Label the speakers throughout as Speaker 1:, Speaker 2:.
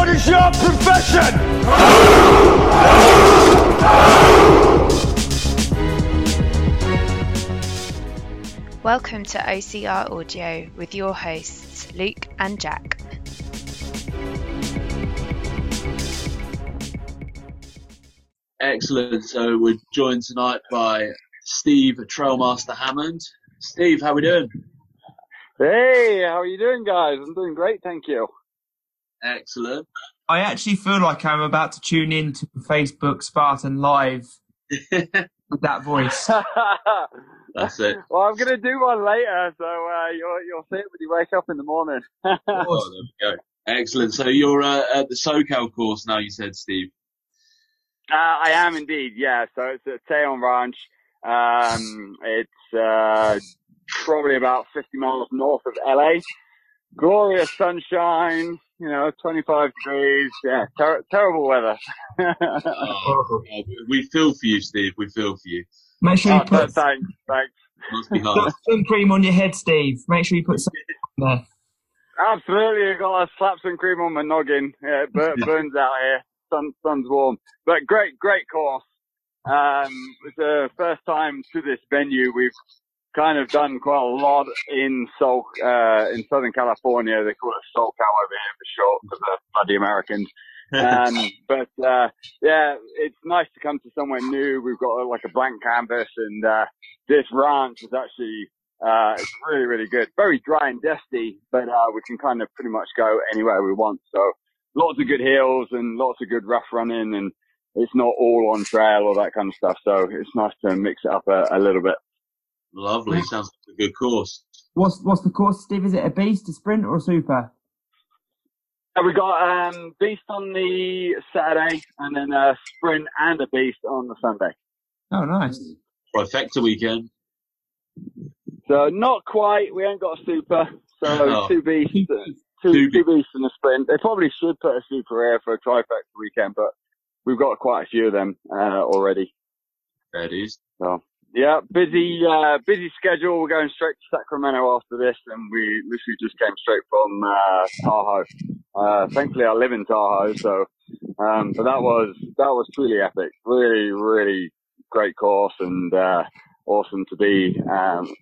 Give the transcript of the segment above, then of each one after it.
Speaker 1: What is your profession?
Speaker 2: Welcome to OCR Audio with your hosts, Luke and Jack.
Speaker 3: Excellent. So we're joined tonight by Steve Trailmaster Hammond. Steve, how are we doing?
Speaker 4: Hey, how are you doing, guys? I'm doing great, thank you.
Speaker 3: Excellent.
Speaker 5: I actually feel like I'm about to tune in to Facebook Spartan Live with that voice.
Speaker 3: That's it.
Speaker 4: well, I'm gonna do one later, so uh, you'll you'll see it when you wake up in the morning.
Speaker 3: Oh, there we go. Excellent. So you're uh, at the SoCal course now, you said, Steve.
Speaker 4: Uh, I am indeed, yeah. So it's at Tejon Ranch. Um, it's uh, probably about 50 miles north of LA. Glorious sunshine, you know, 25 degrees. Yeah, ter- terrible weather.
Speaker 3: Oh, we feel for you, Steve. We feel for you.
Speaker 5: Make sure you
Speaker 4: Oh,
Speaker 5: put
Speaker 4: thanks, thanks.
Speaker 3: Must be hard.
Speaker 5: sun cream on your head, Steve. Make sure you put some on there.
Speaker 4: Absolutely, I got a slap some cream on my noggin. Yeah, it bur- burns out here. Sun, sun's warm, but great, great course. Um, it's the first time to this venue. We've kind of done quite a lot in Sol, uh, in Southern California. They call it SoCal over here for short for the bloody Americans. Um, but, uh, yeah, it's nice to come to somewhere new. We've got uh, like a blank canvas and, uh, this ranch is actually, uh, it's really, really good. Very dry and dusty, but, uh, we can kind of pretty much go anywhere we want. So lots of good hills and lots of good rough running and it's not all on trail or that kind of stuff. So it's nice to mix it up a, a little bit.
Speaker 3: Lovely. Sounds like a good course.
Speaker 5: What's what's the course, Steve? Is it a beast, a sprint, or a super?
Speaker 4: Uh, We got um, Beast on the Saturday, and then a Sprint and a Beast on the Sunday.
Speaker 5: Oh, nice.
Speaker 3: Trifecta weekend.
Speaker 4: So not quite. We ain't got a Super. So
Speaker 3: Oh.
Speaker 4: two Beasts,
Speaker 5: Two
Speaker 4: uh, two,
Speaker 3: Two
Speaker 4: two Beasts and a Sprint. They probably should put a Super here for a trifecta weekend, but we've got quite a few of them uh, already.
Speaker 3: There it is.
Speaker 4: So yeah, busy, uh, busy schedule. We're going straight to Sacramento after this, and we literally just came straight from uh, Tahoe. Uh, thankfully, I live in Tahoe, so um, but that was that was truly epic. Really, really great course, and uh, awesome to be, um,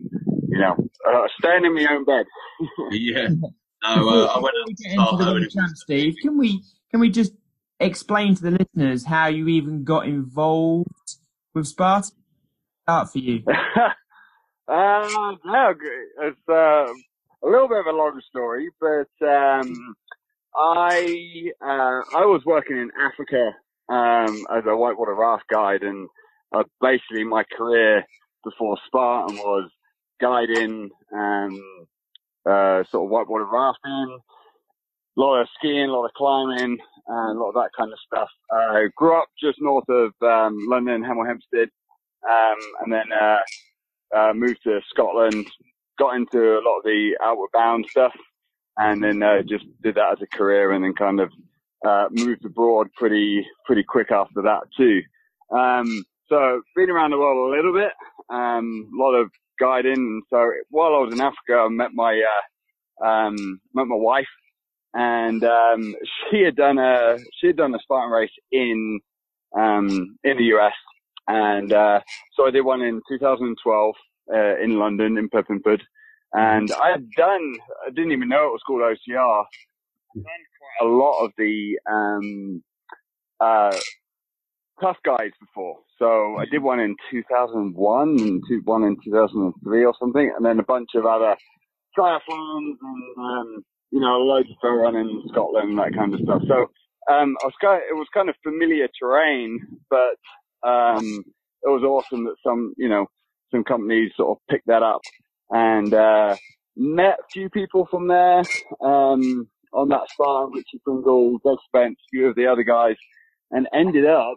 Speaker 4: you know, uh, staying in my own bed.
Speaker 3: Yeah. No, uh, I went out
Speaker 5: we
Speaker 3: to
Speaker 5: get into the
Speaker 3: Tahoe and
Speaker 5: World
Speaker 3: it
Speaker 5: Steve, can we can we just explain to the listeners how you even got involved with Spartan? Start for you.
Speaker 4: uh, no, it's uh, a little bit of a long story, but um, I uh, I was working in Africa um, as a whitewater raft guide, and uh, basically my career before Spartan was guiding, um, uh, sort of whitewater rafting, a lot of skiing, a lot of climbing, and a lot of that kind of stuff. I grew up just north of um, London, Hemel Hempstead, um, and then uh, uh, moved to Scotland, got into a lot of the outward bound stuff, and then uh, just did that as a career, and then kind of uh, moved abroad pretty pretty quick after that too. Um, so been around the world a little bit, um, a lot of guiding, so while I was in Africa, I met my uh, um, met my wife, and um, she had done a she had done a Spartan race in um, in the US, and uh, so I did one in 2012 uh, in London in Pippingford, and I had done I didn't even know it was called OCR. Done quite a lot of the um, uh, Tough Guys before. So I did one in 2001 and two, one in 2003 or something, and then a bunch of other triathlons and um, you know loads of trail running in Scotland and that kind of stuff. So um, I was kind it was kind of familiar terrain, but um, it was awesome that some you know some companies sort of picked that up and uh, met a few people from there um, on that Spartan, Richie Pringle, Doug Spence, a few of the other guys, and ended up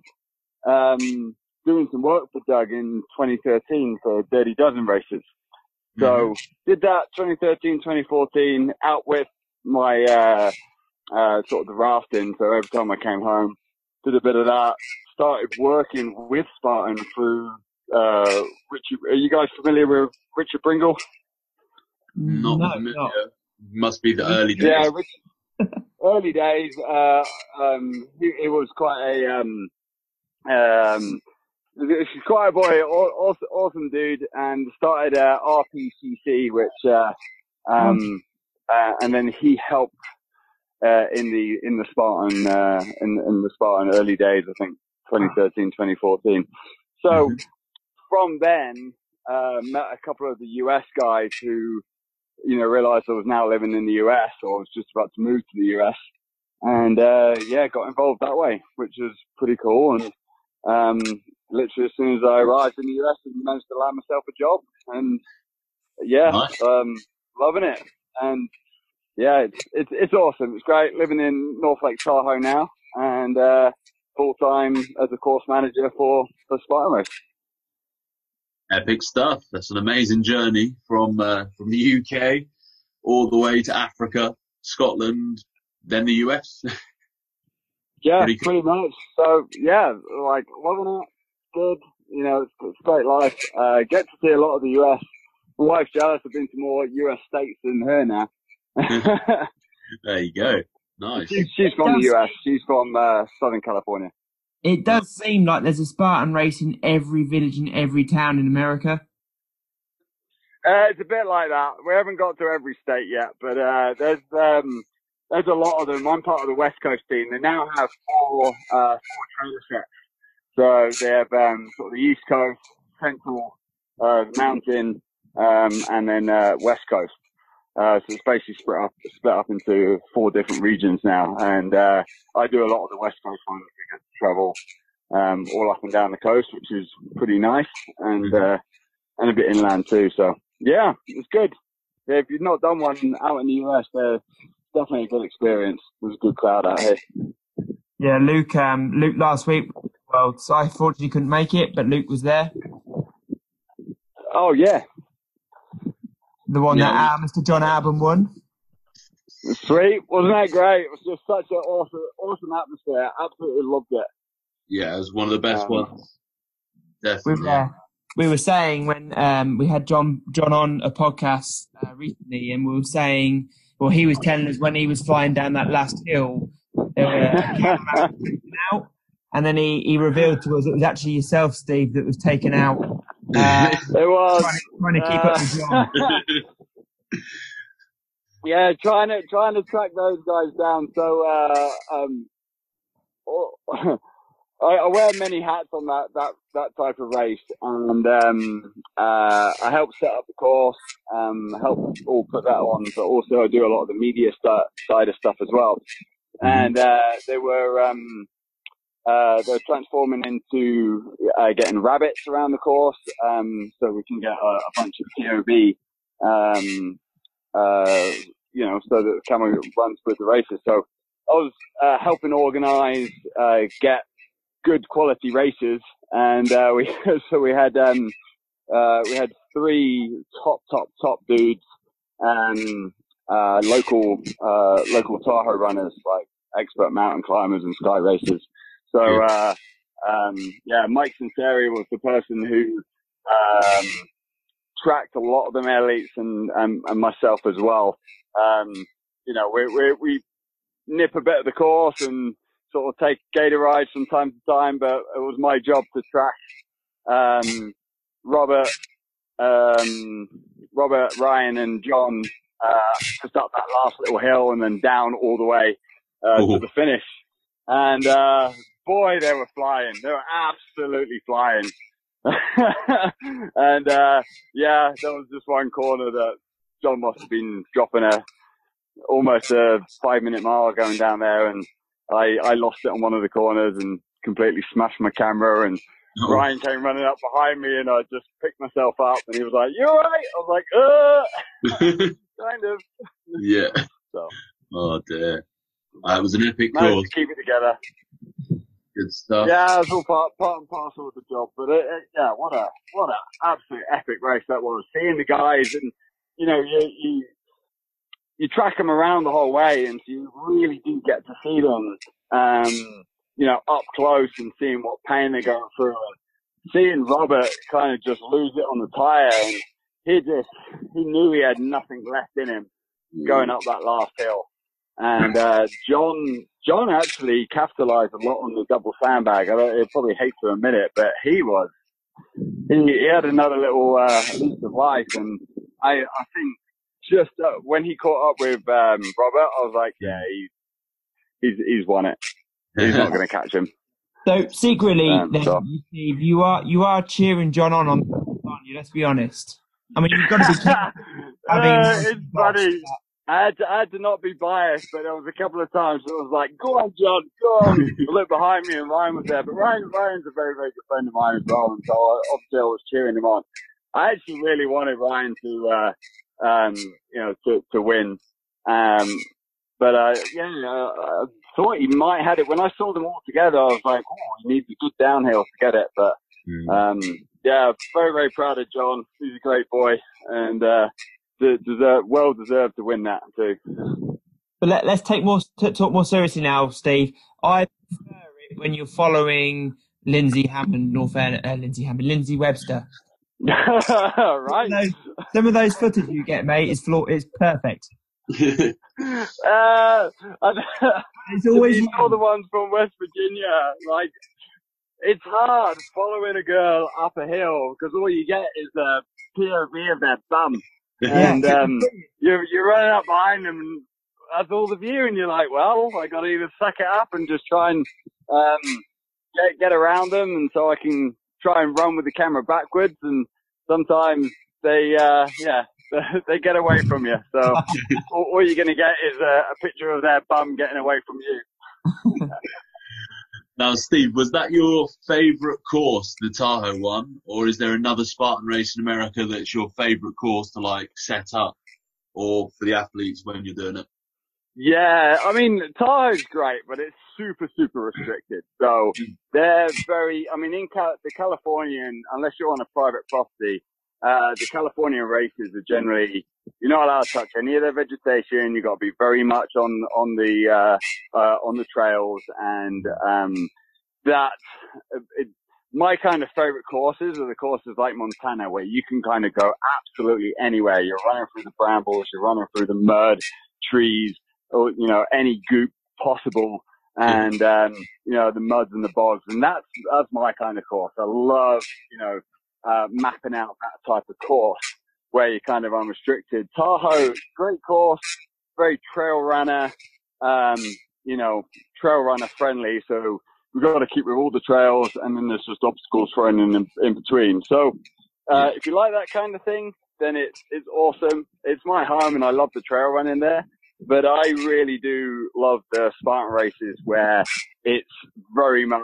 Speaker 4: um, doing some work for Doug in 2013 for Dirty Dozen races. So did that 2013, 2014 out with my, uh, uh, sort of the rafting. So every time I came home, did a bit of that, started working with Spartan through, uh, Richie, are you guys familiar with Richard Pringle?
Speaker 3: Not
Speaker 5: no,
Speaker 3: familiar.
Speaker 5: not.
Speaker 3: Must be the early days.
Speaker 4: Yeah, Rich, early days, uh, um, he, he was quite a, um, um, she's quite a boy, awesome, awesome dude, and started uh, RPCC, which, uh, um, uh, and then he helped uh, in the in the Spartan uh, in, in the Spartan early days, I think 2013, 2014. So mm-hmm. from then, uh, met a couple of the US guys who, you know, realized I was now living in the US or was just about to move to the US. And, uh, yeah, got involved that way, which was pretty cool. And, um, literally as soon as I arrived in the US, I managed to land myself a job and yeah, nice. um, loving it. And yeah, it's, it's, it's awesome. It's great living in North Lake Tahoe now and, uh, full time as a course manager for, for Spartan
Speaker 3: Epic stuff. That's an amazing journey from, uh, from the UK all the way to Africa, Scotland, then the US.
Speaker 4: yeah, pretty, pretty, much. So yeah, like loving it. Good. You know, it's, it's great life. Uh, get to see a lot of the US. My wife's jealous. I've been to more US states than her now.
Speaker 3: there you go. Nice.
Speaker 4: She's, she's from the US. She's from uh, Southern California.
Speaker 5: It does seem like there's a Spartan race in every village in every town in America.
Speaker 4: Uh, it's a bit like that. We haven't got to every state yet, but uh, there's um, there's a lot of them. I'm part of the West Coast team. They now have four uh, four trailer sets. So they have um, sort of the East Coast, Central, uh, Mountain, um, and then uh, West Coast. Uh, so it's basically split up, split up into four different regions now. And, uh, I do a lot of the West Coast ones. We get to travel, um, all up and down the coast, which is pretty nice and, mm-hmm. uh, and a bit inland too. So yeah, it's good. Yeah, if you've not done one out in the US, they're definitely a good experience. There's a good crowd out here.
Speaker 5: Yeah, Luke, um, Luke last week, well, so I fortunately couldn't make it, but Luke was there.
Speaker 4: Oh yeah,
Speaker 5: the one yeah. that uh, Mr. John Albon won.
Speaker 4: Sweet, wasn't that great? It was just such an awesome, awesome atmosphere. Absolutely loved it.
Speaker 3: Yeah, it was one of the best um, ones. Definitely.
Speaker 5: We, uh, we were saying when um, we had John John on a podcast uh, recently, and we were saying, well, he was telling us when he was flying down that last hill, there were out, and then he, he revealed to us it was actually yourself, Steve, that was taken out
Speaker 4: uh, it was
Speaker 5: trying to, trying to keep uh, up with John.
Speaker 4: yeah, trying to trying to track those guys down. So uh, um, I, I, wear many hats on that that that type of race, and um, uh, I help set up the course, um, help all put that on, but also I do a lot of the media st- side of stuff as well. Mm-hmm. And uh, they were um, uh, they're transforming into uh, getting rabbits around the course, um, so we can get a, a bunch of POV, um, uh, you know, so that the camera runs with the races. So I was uh, helping organise, uh, get good quality races, and uh, we so we had um, we had three top top top dudes, um, local local Tahoe runners like expert mountain climbers and sky racers so, uh, um, yeah, Mike Sinceri was the person who, um, tracked a lot of the elites and, and, and myself as well. Um, you know, we, we, we nip a bit of the course and sort of take gator rides from time to time, but it was my job to track, um, Robert, um, Robert, Ryan and John, uh, just up that last little hill and then down all the way, uh, to the finish. And, uh, boy, they were flying. They were absolutely flying. and uh, yeah, there was just one corner that John must have been dropping a almost a five minute mile going down there, and I I lost it on one of the corners and completely smashed my camera. And oh. Ryan came running up behind me, and I just picked myself up, and he was like, "You alright?" I was like, "Uh, kind of."
Speaker 3: Yeah. So. Oh dear. Uh, it was an epic course.
Speaker 4: keep it together.
Speaker 3: Good stuff.
Speaker 4: Yeah, it's all part, part and parcel of the job. But it, it, yeah, what a what a absolute epic race that was. Seeing the guys and you know you you you track them around the whole way, and so you really do get to see them, um, you know, up close and seeing what pain they're going through, and seeing Robert kind of just lose it on the tire, and he just he knew he had nothing left in him going up that last hill. And uh, John John actually capitalized a lot on the double sandbag. I don't, he'll probably hate to admit it, but he was he, he had another little uh, lease of life, and I I think just uh, when he caught up with um, Robert, I was like, yeah, he's he's he's won it. He's not going to catch him.
Speaker 5: So secretly,
Speaker 4: Um,
Speaker 5: then,
Speaker 4: so-
Speaker 5: Steve, you are you are cheering John on, on you? Let's be honest. I mean, you've got to be
Speaker 4: Uh, it's funny. I had, to, I had to not be biased, but there was a couple of times that I was like, go on, John, go on. I looked behind me and Ryan was there, but Ryan, Ryan's a very, very good friend of mine as well, and so I, obviously I was cheering him on. I actually really wanted Ryan to, uh, um, you know, to, to win. Um, but, uh, yeah, uh, I thought he might have it. When I saw them all together, I was like, oh, he needs a good downhill to get it, but,
Speaker 3: Mm.
Speaker 4: um, yeah, very, very proud of John. He's a great boy and, uh, deserve, well deserved to win that too.
Speaker 5: But let, let's take more talk more seriously now, Steve. I prefer it when you're following Lindsay Hammond, or fair, uh, Lindsay Hammond, Lindsay Webster.
Speaker 4: right.
Speaker 5: No. Some of those footage you get, mate, is flaw- is perfect.
Speaker 4: Uh,
Speaker 5: It's always
Speaker 4: are the ones from West Virginia. Like, it's hard following a girl up a hill because all you get is a POV of their bum. And um, you're you're running up behind them, and that's all the view, and you're like, well, I got to either suck it up and just try and um, get get around them, and so I can try and run with the camera backwards, and sometimes they, uh, yeah, they get away from you. So all, all you're gonna get is a, a picture of their bum getting away from you.
Speaker 3: Now, Steve, was that your favourite course, the Tahoe one, or is there another Spartan race in America that's your favourite course to like set up, or for the athletes when you're doing it?
Speaker 4: Yeah, I mean, Tahoe's great, but it's super, super restricted. So they're very, I mean, in Cal- the Californian, unless you're on a private property, uh, the Californian races are generally, you're not allowed to touch any of their vegetation. You've got to be very much on, on the, uh, uh, on the trails and, um, that, it, my kind of favorite courses are the courses like Montana where you can kind of go absolutely anywhere. You're running through the brambles, you're running through the mud, trees, or, you know, any goop possible and, um, you know, the muds and the bogs. And that's, that's my kind of course. I love, you know, uh, mapping out that type of course where you're kind of unrestricted. Tahoe, great course, very trail runner, um, you know, trail runner friendly. So we've got to keep with all the trails and then there's just obstacles thrown in, in between. So, uh, if you like that kind of thing, then it's, it's awesome. It's my home and I love the trail running there. But I really do love the Spartan races where it's very much,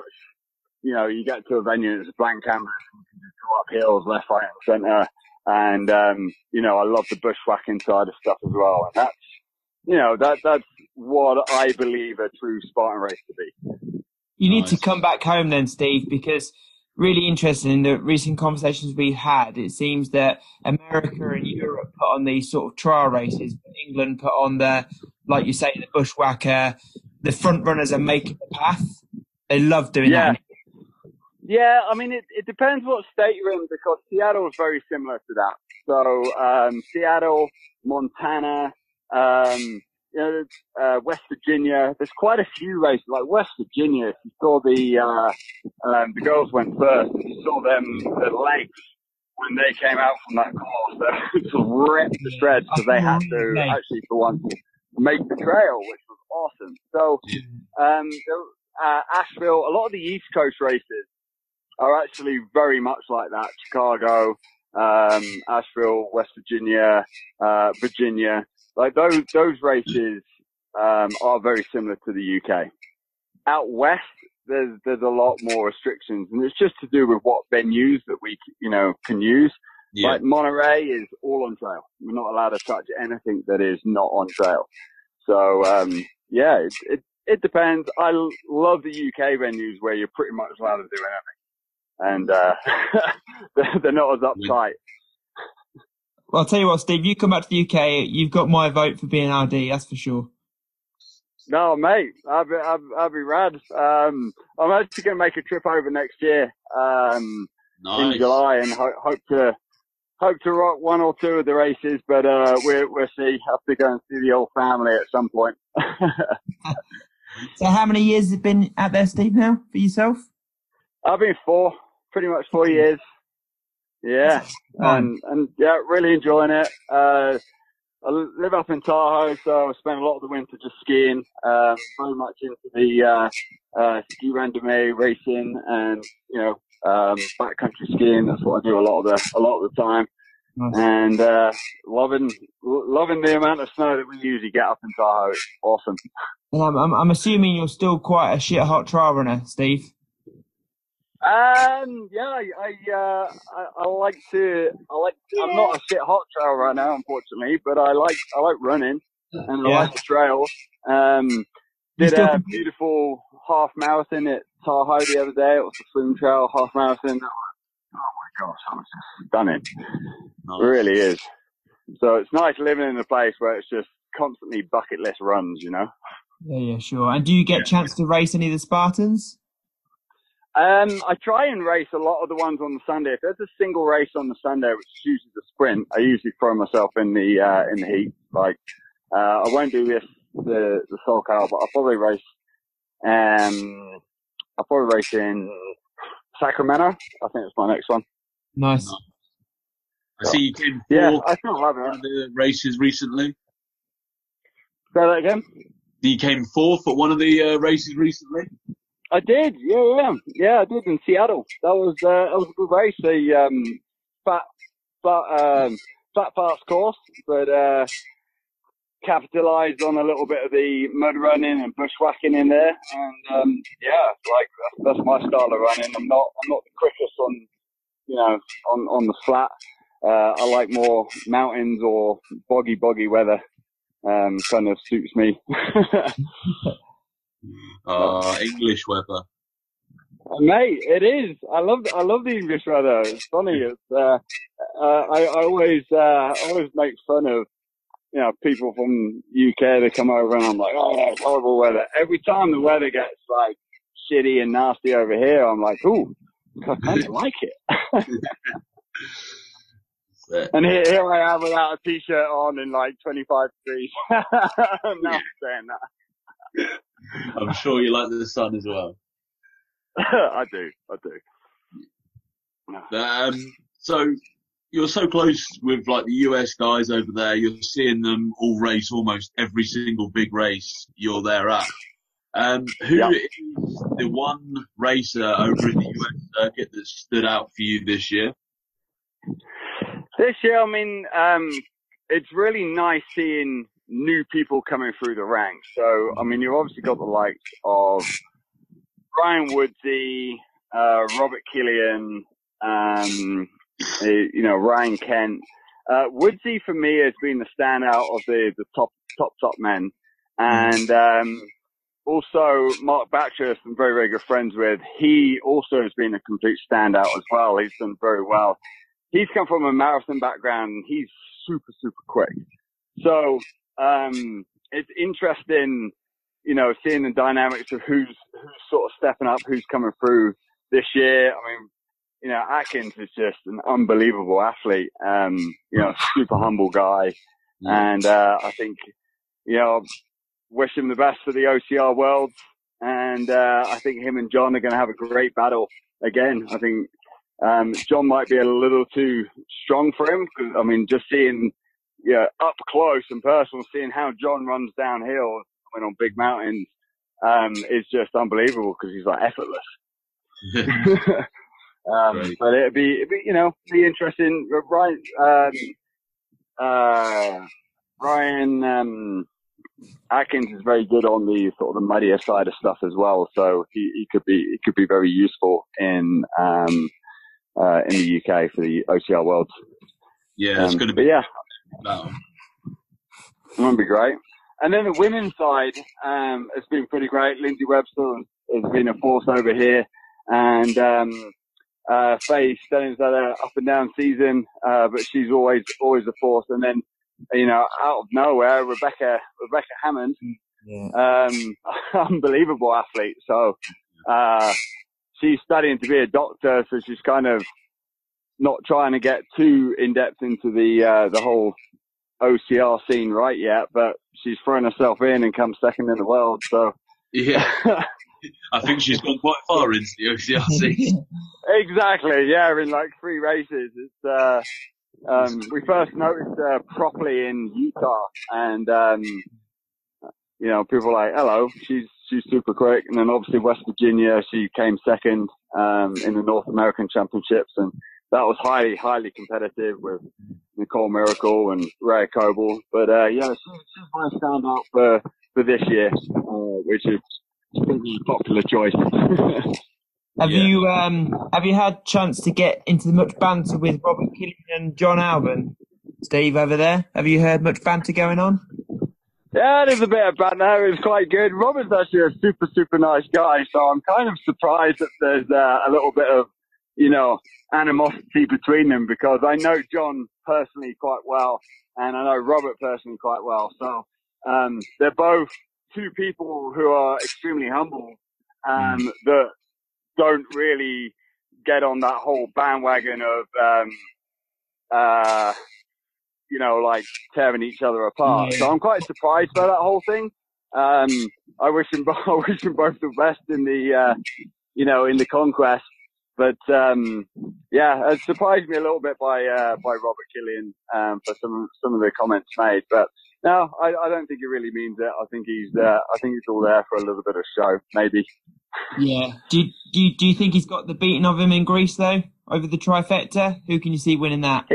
Speaker 4: you know, you get to a venue and it's a blank canvas and you can just go up hills, left, right, and centre. And, um, you know, I love the bushwhacking side of stuff as well. And that's, you know, that, that's what I believe a true Spartan race to be.
Speaker 5: You need to come back home then, Steve, because really interesting in the recent conversations we've had. It seems that America and Europe put on these sort of trial races, but England put on the, like you say, the bushwhacker. The front runners are making the path. They love doing
Speaker 4: Yeah.
Speaker 5: that.
Speaker 4: Yeah, I mean, it, it depends what state you're in because Seattle is very similar to that. So, um, Seattle, Montana, um, you know, uh, West Virginia, there's quite a few races, like West Virginia, if you saw the, uh, um, the girls went first, and you saw them, the legs, when they came out from that course, they were sort of ripped to shreds because they had to actually, for once, make the trail, which was awesome. So, um, uh, Asheville, a lot of the East Coast races are actually very much like that. Chicago, um, Asheville, West Virginia, uh, Virginia, like those, those races, um, are very similar to the UK. Out west, there's, there's a lot more restrictions and it's just to do with what venues that we, you know, can use.
Speaker 3: Yeah.
Speaker 4: Like Monterey is all on trail. We're not allowed to touch anything that is not on trail. So, um, yeah, it, it, it depends. I l- love the UK venues where you're pretty much allowed to do anything. And, uh, they're- they're not as uptight.
Speaker 5: Well, I'll tell you what, Steve, you come back to the UK, you've got my vote for being RD, that's for sure.
Speaker 4: No, mate, I'll be, I'd, I'd be rad. Um, I'm actually going to make a trip over next year, um, in July and ho- hope to, hope to rock one or two of the races, but uh, we'll we'll see. Have to go and see the old family at some point.
Speaker 5: So how many years has it been out there, Steve, now for yourself?
Speaker 4: I've been four, pretty much four years. Yeah, and and yeah, really enjoying it. Uh, I live up in Tahoe, so I spend a lot of the winter just skiing. Um, very much into the uh, uh, ski randonnée racing and you know um, backcountry skiing. That's what I do a lot of the a lot of the time.
Speaker 5: Nice.
Speaker 4: And uh, loving loving the amount of snow that we usually get up in Tahoe. It's awesome.
Speaker 5: And I'm, I'm, I'm assuming you're still quite a shit hot trail runner, Steve.
Speaker 4: Um, yeah, I, I, uh, I, I like to, I like, I'm not a shit hot trail right now, unfortunately, but I like, I like running and I
Speaker 5: Yeah.
Speaker 4: like the trail. Um, did a beautiful half marathon at Tahoe the other day. It was the swim trail half marathon. Oh my gosh, that was just stunning.
Speaker 3: Nice.
Speaker 4: It really is. So it's nice living in a place where it's just constantly bucket list runs, you know?
Speaker 5: Yeah, yeah, sure. And do you get a chance to race any of the Spartans?
Speaker 4: Um, I try and race a lot of the ones on the Sunday. If there's a single race on the Sunday, which is usually the sprint, I usually throw myself in the uh, in the heat. Like uh, I won't do this the the SoCal, but I'll probably race. Um, I'll probably race in Sacramento. I think it's my next one.
Speaker 5: Nice.
Speaker 3: I see you came
Speaker 4: Yeah,
Speaker 3: fourth
Speaker 4: I still love
Speaker 3: in one
Speaker 4: it.
Speaker 3: of the races recently.
Speaker 4: Say that again.
Speaker 3: You came fourth at one of the uh, races recently.
Speaker 4: I did, yeah, yeah, yeah. I did in Seattle. That was uh, that was a good race. A um, fat, fat, um, fat fast course, but uh, capitalised on a little bit of the mud running and bushwhacking in there. And um, yeah, like that's, that's my style of running. I'm not I'm not the quickest on you know on on the flat. Uh, I like more mountains or boggy boggy weather. Um, kind of suits me.
Speaker 3: Uh, English weather.
Speaker 4: Mate, it is. I love I love the English weather. It's funny. It's uh, uh, I, I always uh, always make fun of you know people from UK that come over and I'm like, oh, that's horrible weather. Every time the weather gets like shitty and nasty over here, I'm like, ooh, I kind of like it. And here, here I am without a t-shirt on in like 25 degrees. I'm saying that.
Speaker 3: I'm sure you like the sun as well.
Speaker 4: I do. I do.
Speaker 3: Um, so you're so close with like the US guys over there. You're seeing them all race almost every single big race you're there at. Um, who
Speaker 4: Yeah.
Speaker 3: is the one racer over in the US circuit that stood out for you this year?
Speaker 4: This year, I mean, um, it's really nice seeing new people coming through the ranks. So, I mean, you've obviously got the likes of Brian Woodsy, uh, Robert Killian, um, uh, you know, Ryan Kent. Uh, Woodsy for me has been the standout of the, the top, top, top men. And, um, also Mark Batchurst, I'm very, very good friends with. He also has been a complete standout as well. He's done very well he's come from a marathon background. He's super, super quick. So, um, it's interesting, you know, seeing the dynamics of who's, who's sort of stepping up, who's coming through this year. I mean, you know, Atkins is just an unbelievable athlete. Um, you know, super humble guy. And, uh, I think, you know, wish him the best for the OCR world. And, uh, I think him and John are going to have a great battle again. I think, um, John might be a little too strong for him. 'cause, I mean, just seeing, yeah, up close and personal, seeing how John runs downhill, mean, on big mountains, um, is just unbelievable because he's like effortless. um,
Speaker 3: Right.
Speaker 4: but it'd be, it'd be, you know, be interesting. Ryan, um, uh, Ryan, um, Atkins is very good on the sort of the muddier side of stuff as well. So he, he could be, he could be very useful in, um, uh, in the UK for the OCR Worlds.
Speaker 3: yeah, it's
Speaker 4: Um,
Speaker 3: going to be
Speaker 4: yeah,
Speaker 3: battle.
Speaker 4: It would be great. And then the women's side um, has been pretty great. Lindsay Webster has been a force over here, and um, uh, Faye Stenning's had a up and down season, uh, but she's always always a force. And then you know, out of nowhere, Rebecca Rebecca Hammond,
Speaker 5: Yeah.
Speaker 4: um, unbelievable athlete. So uh, she's studying to be a doctor, so she's kind of not trying to get too in depth into the uh, the whole OCR scene right yet, but she's thrown herself in and come second in the world. So
Speaker 3: Yeah, I think she's gone quite far into the OCR scene.
Speaker 4: exactly, yeah, in like three races. It's uh, um, we first noticed her properly in Utah, and um, you know, people were like, "Hello, she's she's super quick." And then obviously West Virginia, she came second um, in the North American Championships, and that was highly highly competitive with Nicole Mericle and Rea Kolbl. But uh, yeah, she, she's my standout for for this year, uh, which is a popular choice.
Speaker 5: Have
Speaker 3: Yeah.
Speaker 5: you um have you had chance to get into much banter with Robert Killian and John Albon? Steve over there. Have you heard much banter going on?
Speaker 4: Yeah, there's a bit of banter. It's quite good. Robert's actually a super, super nice guy, so I'm kind of surprised that there's uh, a little bit of, you know, animosity between them because I know John personally quite well, and I know Robert personally quite well. So um, they're both two people who are extremely humble, um, that don't really get on that whole bandwagon of, um, uh, you know, like tearing each other apart. So I'm quite surprised by that whole thing. Um, I wish them, I wish them both the best in the, uh, you know, in the conquest. But um, yeah, it surprised me a little bit by uh, by Robert Killian um, for some some of the comments made. But no, I, I don't think he really means it. I think he's uh, I think he's all there for a little bit of show, maybe.
Speaker 5: Yeah. Do you, do you, do you think he's got the beating of him in Greece though over the trifecta? Who can you see winning that?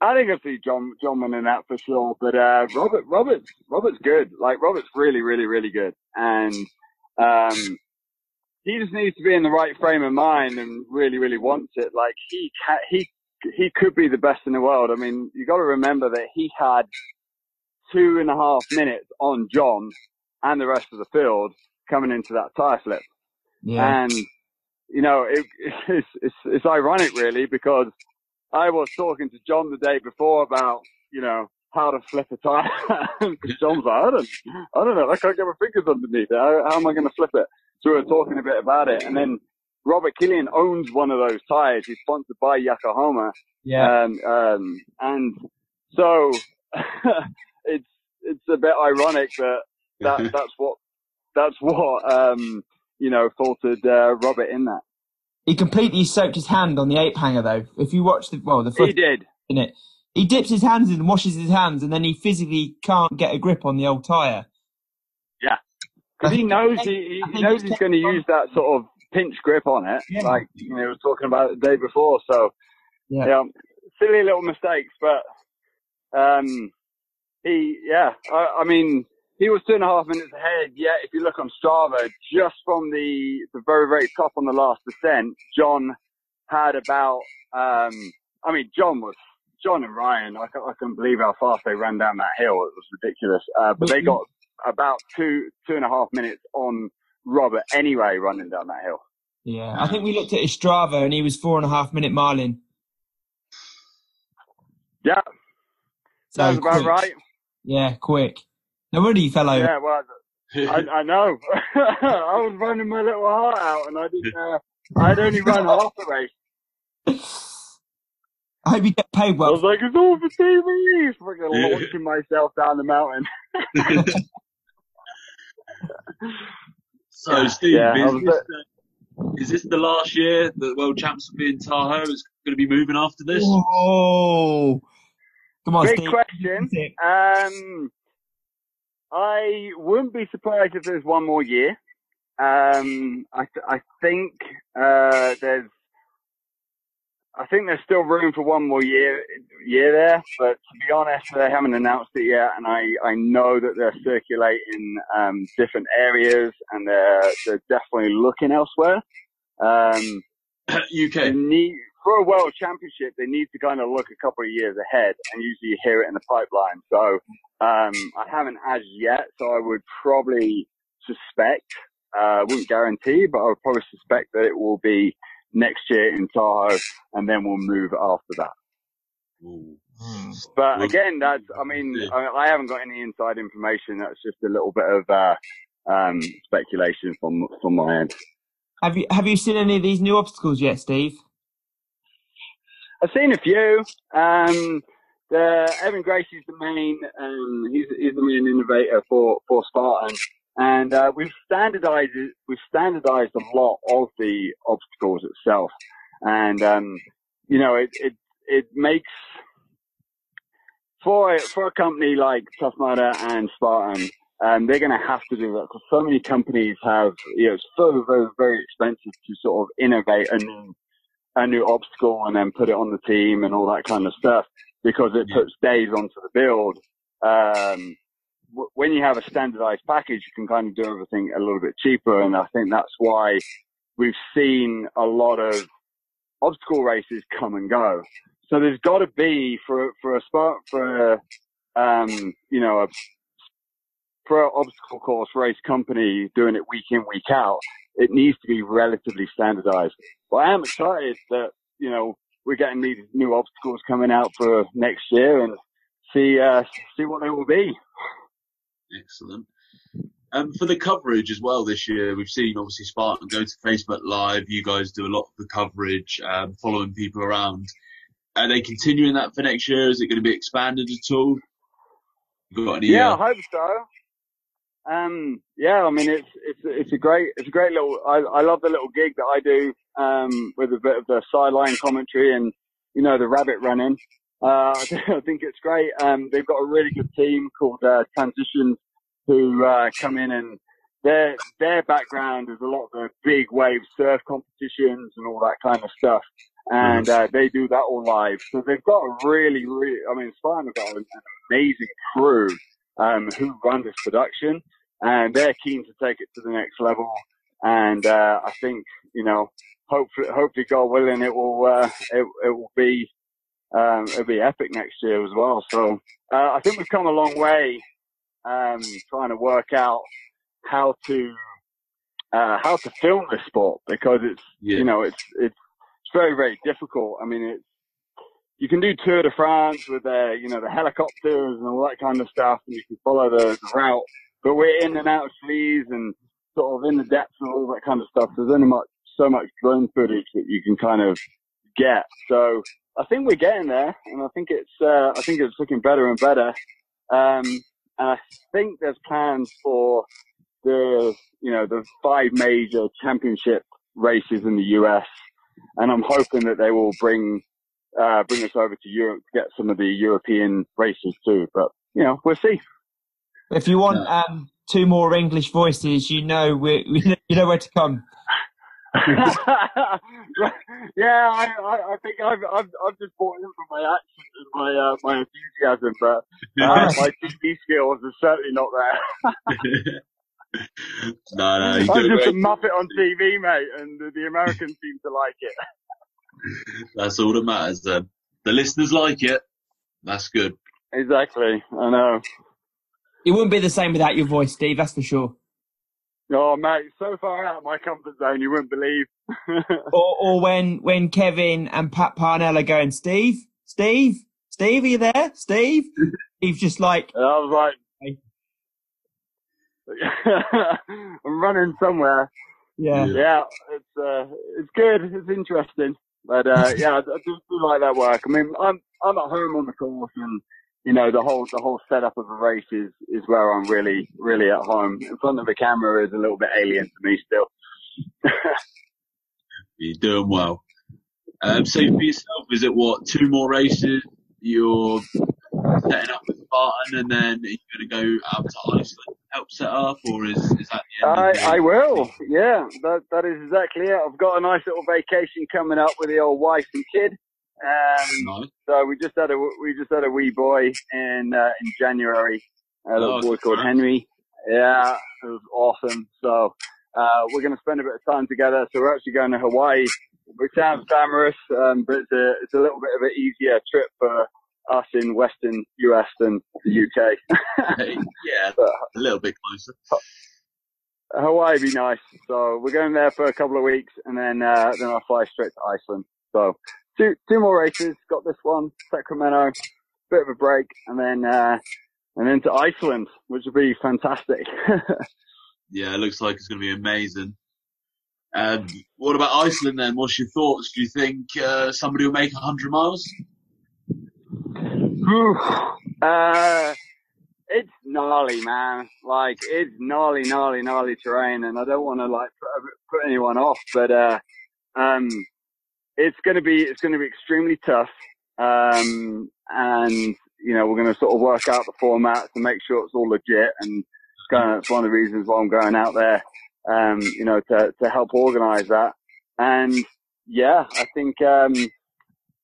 Speaker 4: I think I see John John winning that for sure. But uh, Robert Robert's Robert's good. Like Robert's really really really good, and um, he just needs to be in the right frame of mind and really really wants it. Like he ca he he could be the best in the world. I mean, you got to remember that he had two and a half minutes on John and the rest of the field coming into that tire slip.
Speaker 5: Yeah.
Speaker 4: And, you know, it, it's, it's, it's ironic really because I was talking to John the day before about, you know, how to flip a tire. John's like, I don't, I don't know. I can't get my fingers underneath it. How, how am I going to flip it? So we were talking a bit about it. And then Robert Killian owns one of those tires. He's sponsored by Yokohama.
Speaker 5: Yeah.
Speaker 4: Um, um, and so it's, it's a bit ironic that, that that's what, that's what, um, you know, faltered, uh, Robert in that.
Speaker 5: He completely soaked his hand on the ape hanger though. If you watch the well the
Speaker 4: He did.
Speaker 5: in it, he dips his hands in and washes his hands, and then he physically can't get a grip on the old tire.
Speaker 4: Because he knows he, he knows
Speaker 5: he's
Speaker 4: going to use that sort of pinch grip on it,
Speaker 5: Yeah.
Speaker 4: like you know, he was talking about the day before. So
Speaker 5: Yeah.
Speaker 4: yeah, silly little mistakes, but um, he yeah, I, I mean, he was two and a half minutes ahead. Yeah, if you look on Strava, just from the the very very top on the last descent, John had about um, I mean, John was. John and Ryan, I, I couldn't believe how fast they ran down that hill. It was ridiculous. Uh, but they got about two, two and a half minutes on Robert anyway running down that hill.
Speaker 5: Yeah, I think we looked at his Strava, and he was four and a half minute Marlin.
Speaker 4: Yeah,
Speaker 5: So
Speaker 4: sounds about
Speaker 5: quick.
Speaker 4: right.
Speaker 5: Yeah, quick. No wonder you fell over.
Speaker 4: Yeah, well, I, I know. I was running my little heart out and I didn't, uh, I'd only run half the race.
Speaker 5: I hope you get paid well.
Speaker 4: I was like, it's all for TV. Freaking launching myself down the mountain.
Speaker 3: So, Steve,
Speaker 4: Yeah,
Speaker 3: is,
Speaker 4: was
Speaker 3: this the, is this the last year that World Champs will be in Tahoe? Is going to be moving after this?
Speaker 5: Oh, come on,
Speaker 4: Big
Speaker 5: Steve.
Speaker 4: question. Um, I wouldn't be surprised if there's one more year. Um, I, th- I think, uh, there's, I think there's still room for one more year, year there, but to be honest, they haven't announced it yet, and I, I know that they're circulating, um, different areas, and they're, they're definitely looking elsewhere. Um,
Speaker 3: UK.
Speaker 4: need for a world championship they need to kind of look a couple of years ahead and usually you hear it in the pipeline so um i haven't as yet so i would probably suspect uh wouldn't guarantee but i would probably suspect that it will be next year in tahoe and then we'll move after that
Speaker 3: Ooh.
Speaker 4: but again that's i mean, I I haven't got any inside information that's just a little bit of uh um speculation from from my end
Speaker 5: Have you have you seen any of these new obstacles yet, Steve?
Speaker 4: I've seen a few. Um, the Evan Gracie's the main, um, he's, he's the main innovator for, for Spartan. And, uh, we've standardized, we've standardized a lot of the obstacles itself. And, um, you know, it, it, it makes, for, for a company like Tough Mudder and Spartan, um, they're going to have to do that because so many companies have, you know, it's so very, very expensive to sort of innovate a new, a new obstacle and then put it on the team and all that kind of stuff because it puts days onto the build. Um, when you have a standardized package, you can kind of do everything a little bit cheaper. And I think that's why we've seen a lot of obstacle races come and go. So there's got to be for, for a spot, for, a, um, you know, a, for an obstacle course race company doing it week in, week out, it needs to be relatively standardized. But I am excited that, you know, we're getting these new obstacles coming out for next year and see uh, see what they will be.
Speaker 3: Excellent. Um, for the coverage as well this year, we've seen obviously Spartan go to Facebook Live. You guys do a lot of the coverage, um, following people around. Are they continuing that for next year? Is it going to be expanded at all? Got any?
Speaker 4: Yeah,
Speaker 3: uh,
Speaker 4: I hope so. Um, yeah, I mean it's it's it's a great it's a great little. I I love the little gig that I do um, with a bit of the sideline commentary and you know the rabbit running. Uh, I think it's great. Um, they've got a really good team called uh, Transition who uh, come in and their their background is a lot of the big wave surf competitions and all that kind of stuff. And uh, they do that all live. So they've got a really, really, I mean, have got an, an amazing crew um, who run this production, and they're keen to take it to the next level. And uh, I think, you know, hopefully, hopefully, God willing, it will uh, it, it will be um, it'll be epic next year as well. So uh, I think we've come a long way um, trying to work out how to uh, how to film this sport because it's
Speaker 3: Yeah.
Speaker 4: you know it's it's it's very very difficult. I mean it's you can do Tour de France with the you know the helicopters and all that kind of stuff, and you can follow the, the route. But we're in and out of trees and sort of in the depths and all that kind of stuff. There's only much so much drone footage that you can kind of get. So I think we're getting there, and I think it's uh, I think it's looking better and better. Um, and I think there's plans for the you know the five major championship races in the US, and I'm hoping that they will bring uh, bring us over to Europe to get some of the European races too. But you know we'll see.
Speaker 5: If you want um, two more English voices, you know we, we know- you know where to come.
Speaker 4: yeah, I, I, I think I've, I've, I've just bought in from my accent and my, uh, my enthusiasm, but uh, my TV skills are certainly not there.
Speaker 3: no, no, you
Speaker 4: I'm
Speaker 3: do a
Speaker 4: just a
Speaker 3: great.
Speaker 4: muppet on TV, mate, and the, the Americans seem to like it.
Speaker 3: That's all that matters. Then the listeners like it. That's good.
Speaker 4: Exactly, I know.
Speaker 5: It wouldn't be the same without your voice, Steve. That's for sure.
Speaker 4: Oh, mate, so far out of my comfort zone, you wouldn't believe.
Speaker 5: Or, or when when Kevin and Pat Parnell are going, Steve, Steve, Steve, are you there? Steve? Steve's just like,
Speaker 4: And I was like, I'm running somewhere.
Speaker 5: yeah.
Speaker 3: Yeah.
Speaker 4: Yeah, it's uh, it's good. It's interesting, but uh, yeah, I, I do, do like that work. I mean, I'm I'm at home on the course, and you know the whole the whole setup of a race is is where I'm really really at home. In front of the camera is a little bit alien to me still.
Speaker 3: You're doing well. Um, so for yourself, is it what two more races you're setting up with Spartan, and then you're you going to go out to Iceland to help set up, or is is that the end?
Speaker 4: I
Speaker 3: of the
Speaker 4: I will. Yeah, that that is exactly it. I've got a nice little vacation coming up with the old wife and kid. Um. So we just had a we just had a wee boy in uh, in January, a little
Speaker 3: Oh,
Speaker 4: boy called
Speaker 3: nice.
Speaker 4: Henry. Yeah, it was awesome. So uh, we're going to spend a bit of time together. So we're actually going to Hawaii, which sounds glamorous, um, but it's a it's a little bit of an easier trip for us in Western US than the UK.
Speaker 3: yeah,
Speaker 4: But
Speaker 3: a little bit closer.
Speaker 4: Hawaii would be nice. So we're going there for a couple of weeks, and then uh, then I'll fly straight to Iceland. So two two more races. Got this one, Sacramento, bit of a break, and then uh, and then to Iceland, which would be fantastic.
Speaker 3: Yeah, it looks like it's going to be amazing. Um, what about Iceland then? What's your thoughts? Do you think uh, somebody will make 100 miles?
Speaker 4: uh, it's gnarly, man. Like it's gnarly, gnarly, gnarly terrain, and I don't want to like put, put anyone off, but uh, um, it's gonna be it's gonna be extremely tough. Um, and you know we're gonna sort of work out the formats and make sure it's all legit. And it's kind of it's one of the reasons why I'm going out there. Um, you know to to help organise that. And yeah, I think um,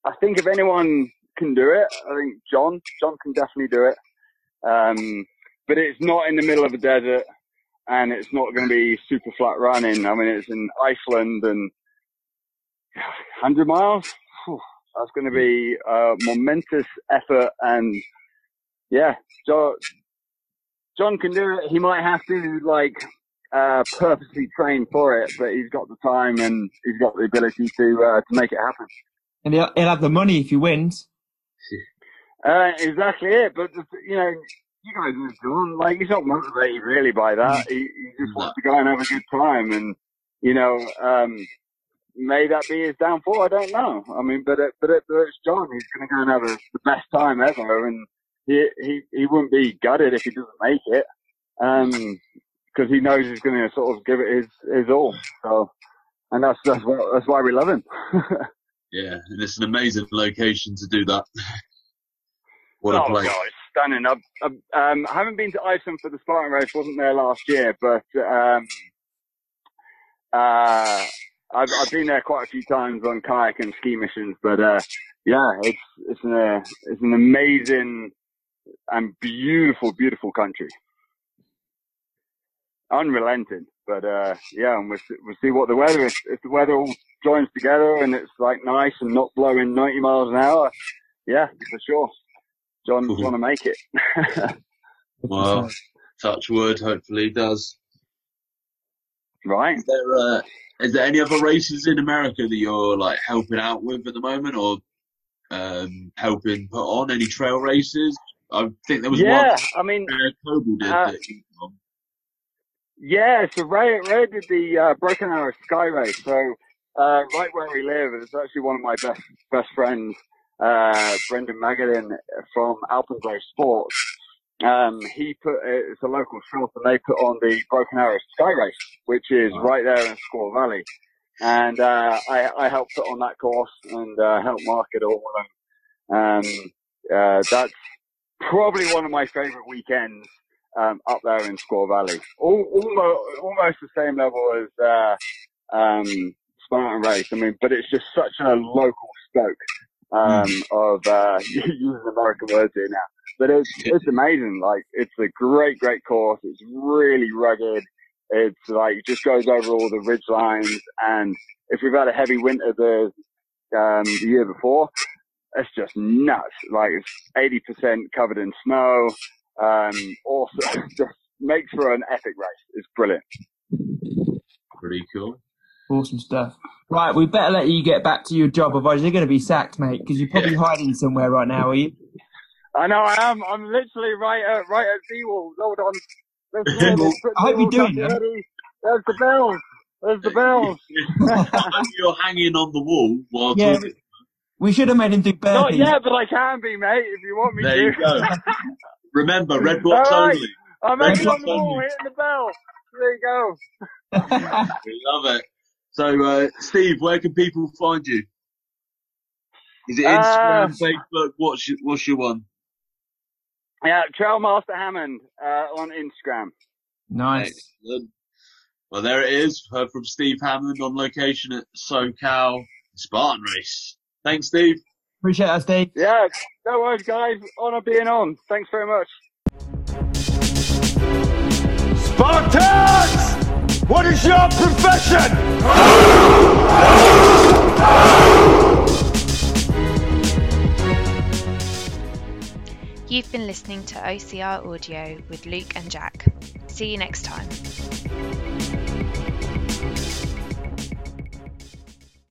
Speaker 4: I think if anyone can do it, I think John John can definitely do it. Um, but it's not in the middle of a desert and it's not going to be super flat running. I mean, it's in Iceland and 100 miles. Whew, that's going to be a momentous effort. And yeah, John, John can do it. He might have to like, uh, purposely train for it, but he's got the time and he's got the ability to, uh, to make it happen.
Speaker 5: And he'll, he'll have the money if he wins.
Speaker 4: Uh, exactly it. But you know, you guys know John. Like he's not motivated really by that. He, he just wants to go and have a good time, and you know, um, may that be his downfall. I don't know. I mean, but it, but, it, but it's John. He's going to go and have a, the best time ever, and he he he wouldn't be gutted if he doesn't make it. Um, because he knows he's going to sort of give it his his all. So, and that's that's what, that's why we love him.
Speaker 3: yeah, and it's an amazing location to do that. What a
Speaker 4: oh,
Speaker 3: place.
Speaker 4: God, it's stunning. I've, I've, um, I haven't been to Iceland for the Spartan race. wasn't there last year, but um, uh, I've, I've been there quite a few times on kayak and ski missions. But uh, yeah, it's it's an uh, it's an amazing and beautiful, beautiful country. Unrelenting, but uh, yeah, and we'll see, we'll see what the weather is. If the weather all joins together and it's like nice and not blowing 90 miles an hour, yeah, for sure. John's mm-hmm. want to make it.
Speaker 3: well, touch wood. Hopefully, he does.
Speaker 4: Right.
Speaker 3: Is there, uh, is there any other races in America that you're like helping out with at the moment, or um, helping put on any trail races? I think there was
Speaker 4: yeah,
Speaker 3: one.
Speaker 4: I mean,
Speaker 3: Kolbl did
Speaker 4: uh, Yeah, so Ray, Ray did the uh, Broken Arrow Sky Race. So uh, right where we live, it's actually one of my best best friends uh, Brendan Madigan from Alpenglow Sports. Um, he put, it's a local shop and they put on the Broken Arrow Sky Race, which is right there in Squaw Valley. And, uh, I, I helped put on that course and, uh, help market all of them. Um, uh, that's probably one of my favorite weekends, um, up there in Squaw Valley. All, almost, almost the same level as, uh, um, Spartan Race. I mean, but it's just such a local spoke um, mm. of uh, using American words here now. But it's it's amazing. Like it's a great, great course. It's really rugged. It's like it just goes over all the ridge lines. And if we've had a heavy winter the um, the year before, it's just nuts. Like it's eighty percent covered in snow. Um, also, just makes for an epic race. It's brilliant.
Speaker 3: Pretty cool.
Speaker 5: Awesome stuff. Right, we better let you get back to your job, otherwise you're going to be sacked, mate. Because you're probably yeah. hiding somewhere right now, are you?
Speaker 4: I know I am. I'm literally right at right at Seawolves. Hold on.
Speaker 5: I hope you're doing that.
Speaker 4: There's the bells. There's the bells.
Speaker 3: you're hanging on the wall while
Speaker 5: yeah,
Speaker 3: talking.
Speaker 5: We should have made him do burpees.
Speaker 4: Not yet, but I can be, mate, if you want me
Speaker 3: there
Speaker 4: to.
Speaker 3: There you go. Remember, red blocks right. only.
Speaker 4: I'm red hanging on the wall, hitting the bell. There you go.
Speaker 3: we love it. So, uh, Steve, where can people find you? Is it Instagram, uh, Facebook? What's your, what's your one?
Speaker 4: Yeah, Trailmaster Hammond uh, on Instagram.
Speaker 5: Nice.
Speaker 3: Excellent. Well, there it is. Heard from Steve Hammond on location at SoCal Spartan Race. Thanks, Steve.
Speaker 5: Appreciate that, Steve.
Speaker 4: Yeah, no worries, guys. Honor being on. Thanks very much.
Speaker 1: Spartans! What is your profession?
Speaker 2: You've been listening to OCR Audio with Luke and Jack. See you next time.